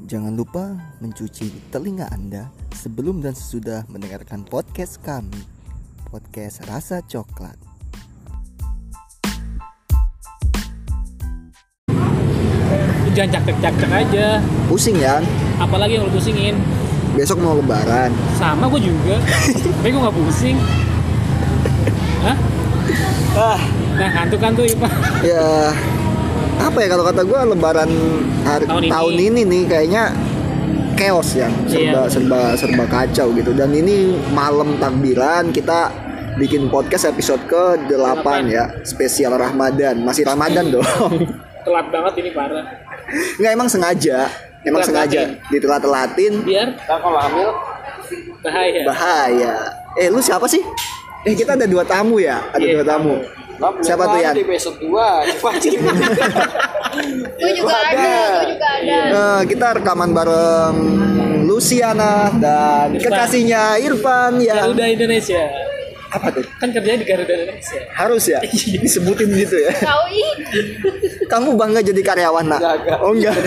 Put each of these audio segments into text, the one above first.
Jangan lupa mencuci telinga Anda sebelum dan sesudah mendengarkan podcast kami, podcast Rasa Coklat. Jangan cak-cak-cak aja. Pusing ya, Apalagi yang lu pusingin. besok mau lebaran. Sama gue juga. Tapi gue gak pusing. Hah? Ah, Nah, ngantuk-ngantuk ya, Pak. ya apa ya kalau kata gue lebaran hari, Tahun tahun, ini. ini. nih kayaknya chaos ya, serba Iya. serba serba kacau gitu. Dan ini malam takbiran kita bikin podcast episode ke-8 Delapan. ya, spesial Ramadan. Masih Ramadan dong. Telat banget ini parah. Nggak emang sengaja, emang sengaja Ditelat-telatin. Biar kalau hamil bahaya. bahaya. Eh lu siapa sih? Eh kita ada dua tamu ya, ada Iya, dua tamu. Siapa tuh, Yan? Di episode 2 Coba aja Gue juga ada, gue juga ada. Nah, kita rekaman bareng Luciana dan Irfan. kekasihnya Irfan yang Garuda Indonesia. apa tuh? Kan kerjanya di Garuda Indonesia. Harus ya disebutin gitu ya. Tahu Kamu bangga jadi karyawan nak? Enggak, enggak. Oh enggak.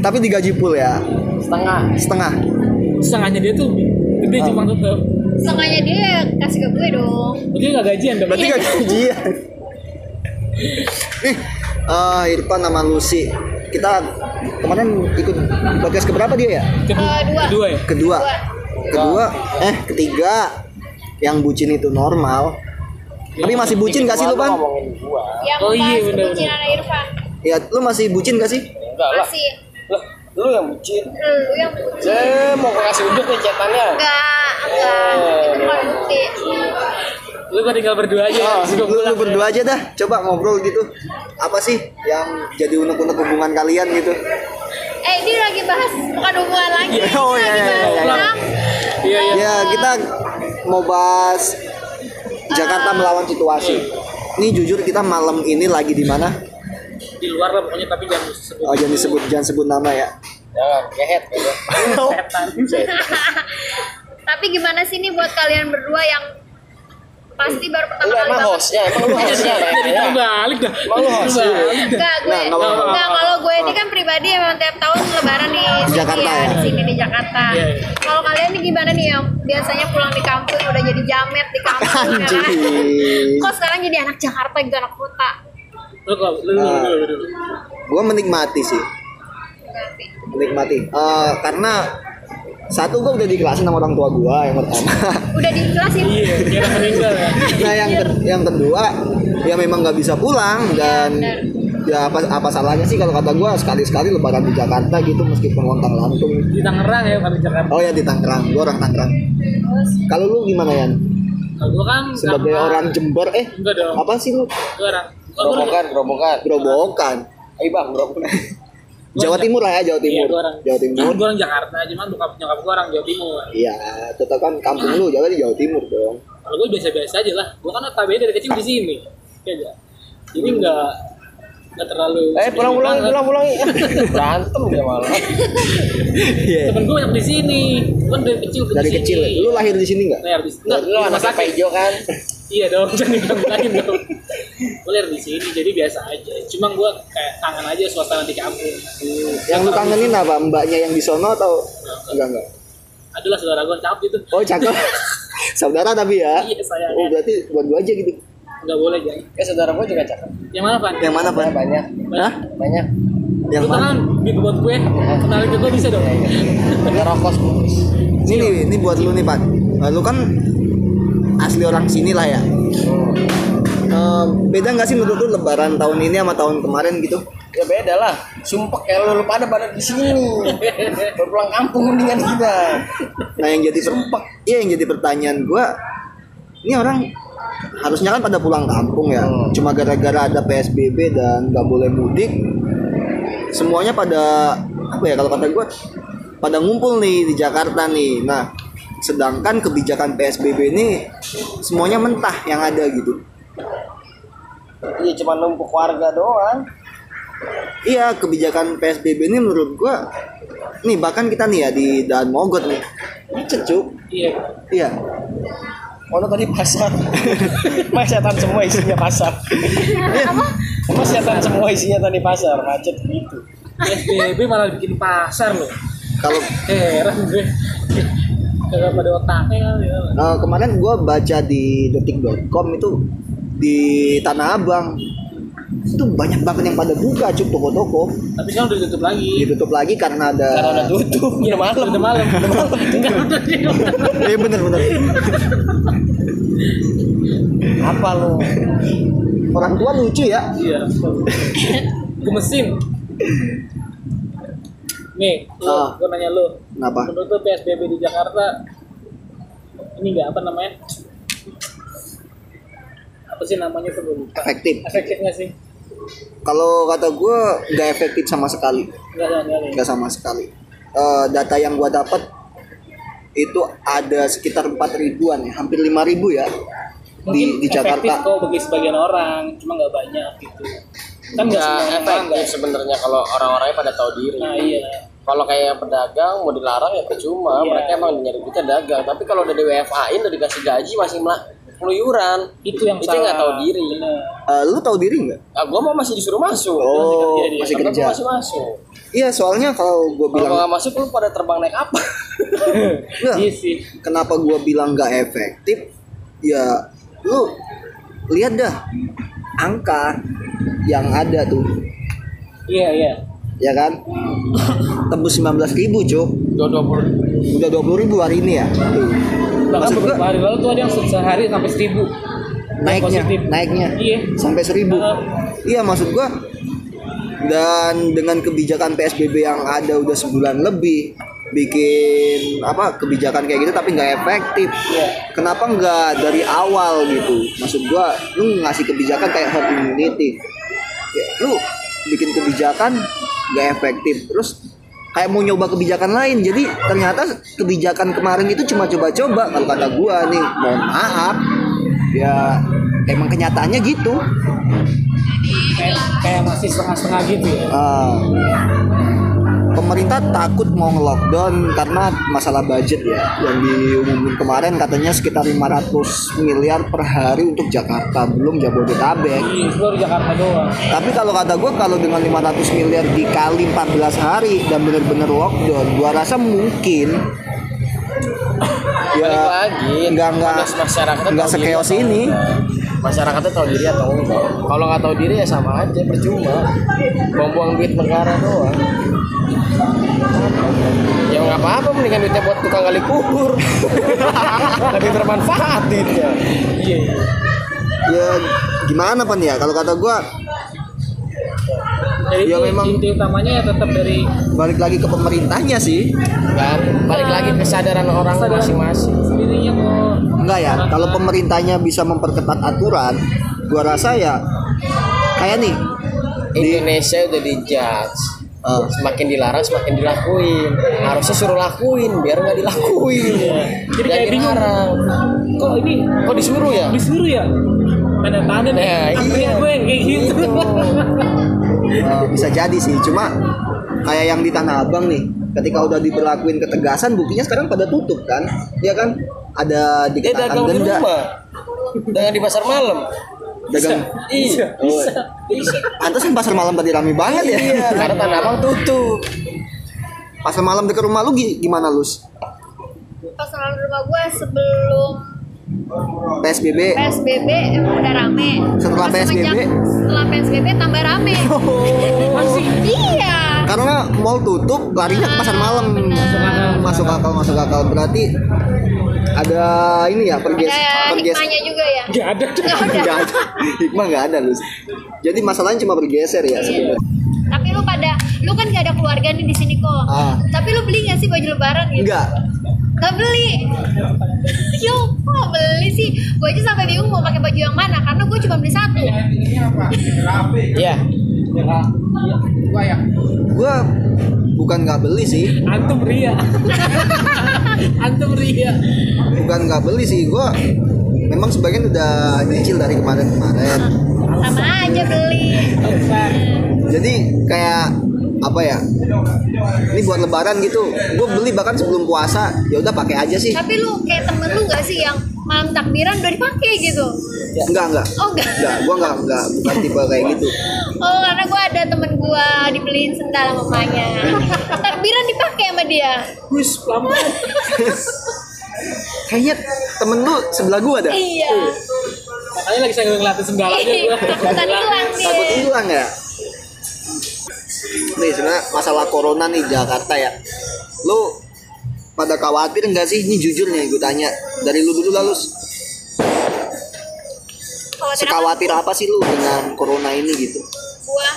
Tapi digaji full ya, Setengah setengah. Setengahnya dia tuh gede cuma tetep. Setengahnya dia kasih ke gue dong. Mungkin gak gajian dong. Berarti gak gajian. Nih, eh, Irfan sama Lucy. Kita kemarin ikut podcast keberapa dia ya? Kedua, Eh, dua. kedua ya? Kedua. Kedua, eh ketiga yang bucin itu normal. Tapi masih bucin gak sih lu, Pan? Yang Oh, iya, bahas bener-bener. kebucinan Irfan. Ya, lu masih bucin gak sih? Enggak lah Masih. Lah lu yang bucin Lu yang bucin. Saya mau gua kasih unjuk nih chatannya Enggak, enggak. Itu bukan bukti. Lu gua tinggal berdua aja. Oh, gua lu, lu berdua aja dah, coba ngobrol gitu. Apa sih yang jadi unek-unek hubungan kalian gitu? Eh, ini lagi bahas bukan hubungan lagi. Oh, iya, iya, iya, iya. Iya, iya. Ya, kita mau bahas Jakarta melawan situasi. Ini jujur kita malam ini lagi di mana? Di luar lah pokoknya tapi jangan sebut. Oh, jangan disebut jangan sebut nama ya. Jangan kehet gitu setan. Tapi gimana sih nih buat kalian berdua yang pasti baru pertama kali emang banget? hostnya Emang lu hostnya Jadi ya terbalik dah. Emang lu host? Terbalik dah. Enggak, gue Nah, enggak kalau gue ini kan pribadi emang tiap tahun lebaran di sini Jakarta ya, ya? di sini di Jakarta. Iya, iya. Kalau kalian nih gimana nih yang biasanya pulang di kampung udah jadi jamet di kampung ya kan? Kok sekarang jadi anak Jakarta gitu anak kota? Lu kok lu lu lu, lu, lu. Gua menikmati sih, menikmati. Eh, karena satu gua udah dikelasin sama orang tua gua yang pertama. Udah dijelasin. Iya, kira meninggal ya. Nah yang ke- yang kedua ya memang nggak bisa pulang dan ya apa apa salahnya sih kalau kata gua sekali sekali lebaran di Jakarta gitu meskipun lontang lantung. Di Tangerang ya bukan di Jakarta. Oh ya di Tangerang, gua orang Tangerang. Kalau lu gimana Yan? Kalau gua kan Sebagai orang Jember eh enggak dong. apa sih lu? Orang- Gerobokan Gerobokan Gerobokan. Ayo bang gerobokan Jawa Timur lah ya Jawa Iya, Timur. gua orang Jawa Timur. Gua orang Jakarta, cuman bokap nyokap gua orang Jawa Timur. Iya, tetap kan kampung lu Jawa di Jawa Timur dong. Kalau gua biasa-biasa aja lah. Gua kan notabene dari kecil di sini. Ya aja. Jadi enggak enggak terlalu Eh pulang pulang pulang pulang Berantem dia malah Iya. Temen gua yang di sini. Gua dari kecil ke Dari sini. kecil. Lu lahir di sini nggak? Lahir di sini. Enggak, Lu anak sakit. hijau kan Iya dong, jangan dibilang dong. Gue lahir di sini, jadi biasa aja. Cuma gue kayak kangen aja suasana di kampung. Yang lu kangenin apa? Mbaknya yang di sono atau enggak enggak? Adalah saudara gue cakep itu. Oh cakep. Saudara tapi ya. Iya, sayangnya. Oh berarti buat gua aja gitu. Nggak boleh jangan. Eh saudara gua juga cakep Yang mana Pan? Yang mana pak? Banyak Hah? Banyak Yang Lu mana? kan bikin buat gue, kenalin ke gue bisa dong. Ini rokok Ini nih, ini buat lu nih pak. Eh, Lu kan asli orang sini lah ya. Eh, beda nggak sih menurut lu Lebaran tahun ini sama tahun kemarin gitu? Ya beda lah Sumpah kayak lu, pada pada di sini Berpulang kampung mendingan kita Nah yang jadi per- iya yang jadi pertanyaan gua, ini orang harusnya kan pada pulang kampung ya. Hmm. Cuma gara-gara ada PSBB dan nggak boleh mudik, semuanya pada apa ya kalau kata gua pada ngumpul nih di Jakarta nih. Nah sedangkan kebijakan PSBB ini semuanya mentah yang ada gitu. Iya cuma numpuk warga doang Iya kebijakan PSBB ini menurut gua nih bahkan kita nih ya di Daan Mogot nih macet cuk Iya. iya Oh lu tadi pasar Mas setan semua isinya pasar Apa? Mas setan semua isinya tadi pasar Macet gitu PSBB malah bikin pasar loh. Kalau Heran gue. Pada otaknya ya. eh, kemarin gue baca di detik.com itu di Tanah Abang itu banyak banget yang pada buka cuk toko-toko Tapi sekarang udah ditutup lagi. ditutup lagi karena ada Karena udah tutup, udah malam. Udah malam. Udah malam. Enggak udah. Iya bener bener Apa lo? orang tua lucu ya Iya. Gemesin. Nih, lu, Ah. gue nanya lu. kenapa Menurut lu PSBB di Jakarta ini enggak apa namanya? Apa sih namanya tuh gue lupa. efektif Efektif nggak sih? kalau kata gue nggak efektif sama sekali nggak sama sekali Eh, data yang gue dapat itu ada sekitar empat ribuan ya hampir lima ribu ya di di efektif Jakarta kok bagi sebagian orang, cuma nggak banyak gitu. Kan nggak Nggak efektif sebenarnya kalau orang-orangnya pada tahu diri. Nah iya. Kalau kayak pedagang mau dilarang ya percuma, Iya. mereka emang nyari duitnya dagang. Tapi kalau udah di WFA-in udah dikasih gaji masih melak keluyuran. Itu yang Itu nggak tahu diri. Eh, lu tahu diri nggak Ah, gua mah masih disuruh masuk. oh kerja dia. masih kerja masih masuk. iya soalnya kalau gue Kalau gua bilang nggak masuk lu pada terbang naik apa? Iya sih. kenapa gue bilang nggak efektif ya lu lihat dah angka yang ada tuh Iya iya. ya kan tembus 19.000 ribu cuk Dua dua puluh. udah 20.000 ribu hari ini ya tuh. Bahkan Maksud beberapa hari lalu tuh ada yang sehari sampai seribu. naiknya positif. naiknya Iya. sampai seribu Heeh. iya maksud gua dan dengan kebijakan PSBB yang ada udah sebulan lebih bikin apa kebijakan kayak gitu tapi nggak efektif. Iya. kenapa nggak dari awal gitu? Maksud gua lu ngasih kebijakan kayak herd immunity. Ya, lu bikin kebijakan nggak efektif. Terus kayak mau nyoba kebijakan lain. Jadi ternyata kebijakan kemarin itu cuma coba-coba. Kalau kata gua nih mohon maaf. Ya emang kenyataannya gitu. Kayak, kayak masih setengah-setengah gitu ya. Ah, pemerintah takut mau nge-lockdown karena masalah budget ya yang diumumin kemarin katanya sekitar 500 miliar per hari untuk Jakarta belum Jabodetabek seluruh Jakarta doang. tapi kalau kata gue kalau dengan 500 miliar dikali 14 hari dan bener-bener lockdown gua rasa mungkin ya lagi. nggak nggak nggak sekeos ini enggak. Masyarakatnya tahu diri atau enggak? Kalau nggak tahu diri ya sama aja percuma. Buang-buang duit negara doang. Ya nggak apa-apa mendingan duitnya buat tukang gali kubur. Lebih bermanfaat duitnya. Iya. iya. ya gimana pan ya kalau kata gua Jadi Ya, memang- inti utamanya ya tetap dari balik lagi ke pemerintahnya sih Kan balik lagi kesadaran orang Kesadaran. masing-masing. sendirinya kok. Enggak ya, kalau pemerintahnya bisa memperketat aturan, gua rasa ya kayak nih di Indonesia udah dijudge. eh, Semakin dilarang semakin dilakuin. Harusnya suruh lakuin biar nggak dilakuin. Jadi Jangan kayak bingung. Kok ini Kok disuruh ya? disuruh ya? Tanda tanda nih. Nah, Akhirnya iya. gue kayak gitu. eh, bisa jadi sih, cuma kayak yang di Tanah Abang nih, ketika udah diberlakuin ketegasan, buktinya sekarang pada tutup kan, ya kan? Ada Dia dikenakan dagang di denda, rumah. Dagang di pasar malam. dagang. Iya. Bisa. Bisa. Pantesan pasar malam tadi rame banget ya. Iya, karena Tanah Abang tutup. Pasar malam dekat rumah lu gi- gimana lus? Pas lalu rumah gue sebelum PSBB. PSBB emang udah rame. Setelah Pas semenjak- PSBB? Setelah PSBB tambah rame. Masih. Iya. Karena mall tutup, larinya ke pasar malam. Masuk akal, masuk akal. Berarti ada ini ya perges Ada perges hikmahnya juga ya. Gak ada. Nggak ada. Nggak ada. Hikmah nggak ada lu. Jadi masalahnya cuma bergeser ya sebenarnya. Tapi lu pada, lu kan gak ada keluarga nih di sini kok. Ah. Tapi lu beli gak sih baju lebaran gitu? Enggak. Gak beli. Yo, kok gak beli sih? Gue aja sampai bingung mau pakai baju yang mana karena gue cuma beli satu. Iya. Gua bukan nggak beli sih, Antum ria. Antum ria. bukan nggak beli sih. Gua memang sebagian udah nyicil dari kemarin-kemarin. Sama aja beli. Jadi kayak apa ya? Ini buat lebaran gitu. Gue beli bahkan sebelum puasa. Ya udah pakai aja sih. Tapi lu kayak temen lu gak sih yang malam takbiran udah dipakai gitu? ya enggak enggak Oh enggak. enggak gua enggak enggak bukan tipe kayak gitu Oh karena gue ada temen gue dibeliin sendal sama mamanya. Takbiran dipakai sama dia. Wis pelan-pelan. kayaknya temen lu sebelah gua dah. Iya. Makanya lagi saya ngeliatin sendal aja Iya, gua. Takutan hilang takut dia. hilang ya? Nih sebenarnya masalah corona nih Jakarta ya. Lu pada khawatir nggak sih? Ini jujur nih gue tanya. Dari lu dulu lalu Khawatir apa sih lu dengan corona ini gitu Gua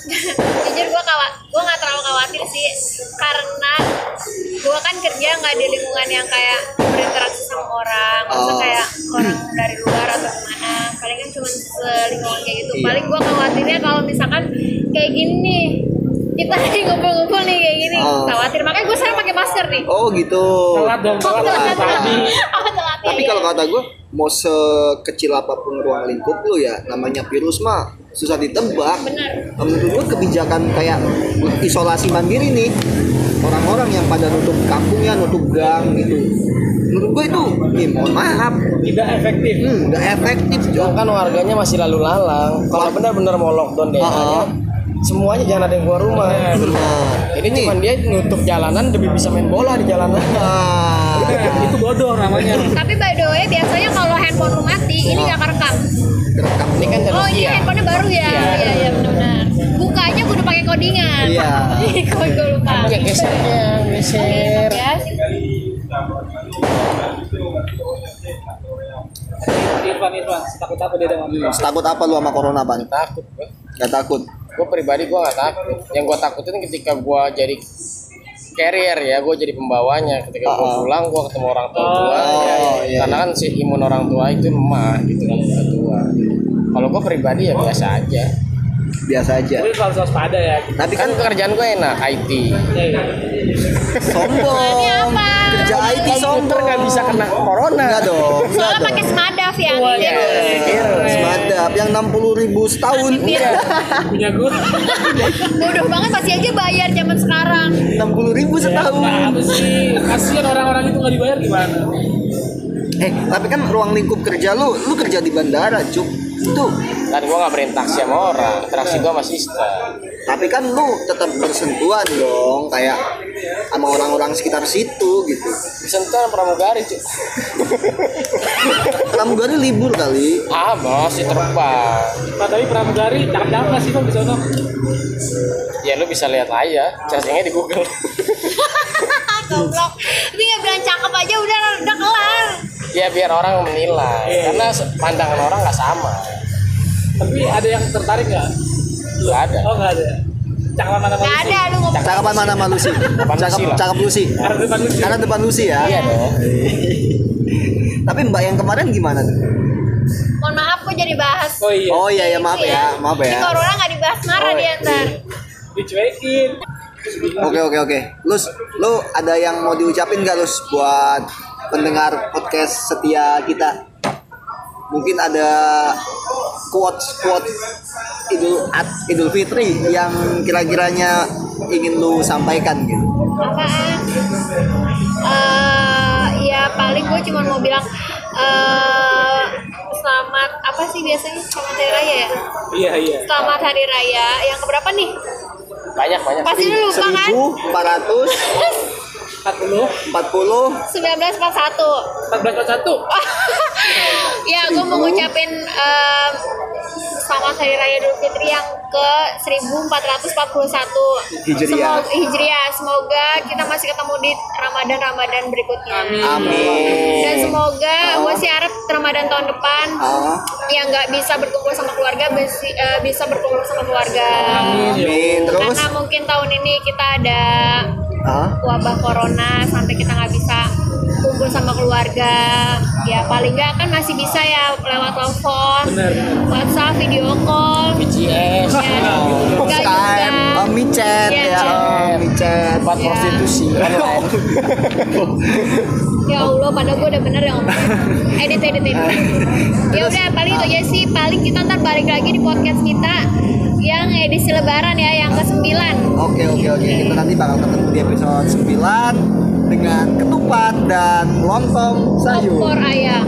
jujur gue kawat gue nggak terlalu khawatir sih karena gue kan kerja nggak di lingkungan yang kayak berinteraksi sama orang masa Oh. kayak orang dari luar atau gimana paling kan cuma selingkungan kayak gitu Iya. paling gue khawatirnya kalau misalkan kayak gini kita lagi ngumpul-ngumpul nih kayak gini Oh. khawatir makanya gue sekarang pakai masker nih oh gitu Telat dong, telat telat. tadi. Oh, telat tapi ya. kalau kata gue mau sekecil apa pun ruang lingkup lu ya namanya virus mah susah ditebak. Benar. Menurut gue kebijakan kayak isolasi mandiri nih orang-orang yang pada nutup kampungnya nutup gang gitu. Menurut gue itu nih mohon maaf. Tidak efektif. hmm, nggak efektif Cuma Jo. Kan warganya masih lalu lalang. Kalau benar-benar mau lockdown deh Oh. semuanya jangan ada yang keluar rumah. Benar jadi cuman dia nutup jalanan demi bisa main bola di jalanan. Ah. Itu bodoh namanya. tapi by the way biasanya kalau handphone lu mati ini nggak kerekam Kerekam. ini kan Oh ini Nokia handphonenya baru ya? Iya iya benar-benar. Bukanya kudu pakai codingan. Iya. Kau gue lupa. ya gesernya geser Ya. Irfan, Irfan, takut apa dia dengan Hmm, takut apa lu sama corona pan? takut gue Gak takut. gue pribadi gue nggak takut yang gue takutin ketika gue jadi carrier ya gue jadi pembawanya ketika gue Oh. pulang gue ketemu orang tua Oh, tua iya, iya. karena kan si imun orang tua itu lemah gitu kan udah kalau gue pribadi ya biasa aja Biasa aja. Tapi harus waspada ya. Tapi kan pekerjaan gue enak IT Ya, ya. sombong. Kerja IT sombong. nggak bisa kena corona Enggak dong. Soalnya pakai semadaf ya. Iya. bagus. Semadap yang 60 ribu setahun. Iya. Punya gua. Bodoh banget masih aja bayar zaman sekarang. 60 ribu Nah, setahun. apa sih? Kasihan orang-orang itu nggak dibayar gimana? Eh, tapi kan ruang lingkup kerja lu, lu kerja di bandara, cuk. Itu. kan gue nggak berinteraksi sama orang interaksi gue sama sistem Tapi kan lu tetap bersentuhan dong, kayak sama orang-orang sekitar situ gitu. disentuh pramugari cuy Pramugari libur kali. ah masih terbang tapi pramugari cakep-cakep nggak sih Bang di sana? ya lu bisa lihat aja searchingnya di Google Goblok. Ini nggak bilang cakep aja udah udah kelar. Ya biar orang menilai Iya. karena pandangan orang nggak sama Tapi ada yang tertarik nggak? nggak ada Oh nggak ada. Cakep mana Gak ada lu ngomong. Cakapan mana Lucy lah. cakep Lucy. Karena depan lucu. Karena depan Lucy ya. iya dong Tapi Mbak yang kemarin gimana tuh? Mohon maaf kok jadi bahas. Oh iya. Oh iya ya maaf ya, maaf Ini ya. corona nggak dibahas marah Oh, dia ntar. Dicuekin. Oke oke oke. Lus, lu ada yang mau diucapin gak Lus buat pendengar podcast setia kita? Mungkin ada quotes quotes Idul Ad- Idul Fitri yang kira-kiranya ingin lu sampaikan gitu. apaan? Eh, ya paling gue cuma mau bilang eh selamat apa sih biasanya? Selamat hari raya ya? Iya iya. selamat hari raya. Yang keberapa nih? Banyak banyak. Pasti lu lupa kan? 1440 40 1941 14 satu. ya gue mau ngucapin em, selamat hari raya Idul Fitri yang ke 1441 Hijriah. Semoga, Hijriah. Semoga kita masih ketemu di Ramadan Ramadan berikutnya. Amin. Amin. dan semoga gue sih harap Ramadan tahun depan Ah, yang nggak bisa berkumpul sama keluarga besi- eh, bisa berkumpul sama keluarga. Amin. Terus? Karena mungkin tahun ini kita ada ah, wabah corona sampai kita nggak bisa kumpul sama keluarga. Ya paling nggak kan masih bisa ya lewat telepon Benar. WhatsApp video call. BGS ya nggak Skype, juga oh, micet Iya, ya, oh, micet. tempat Iya. prostitusi. Online ya Allah pada gue udah bener ya ngomong. edit edit edit. Ya udah paling itu aja sih. Paling kita ntar balik lagi di podcast kita yang edisi lebaran ya yang ke 9 Oke oke oke. Kita nanti bakal ketemu di episode 9 dengan ketupat dan lontong sayur. opor ayam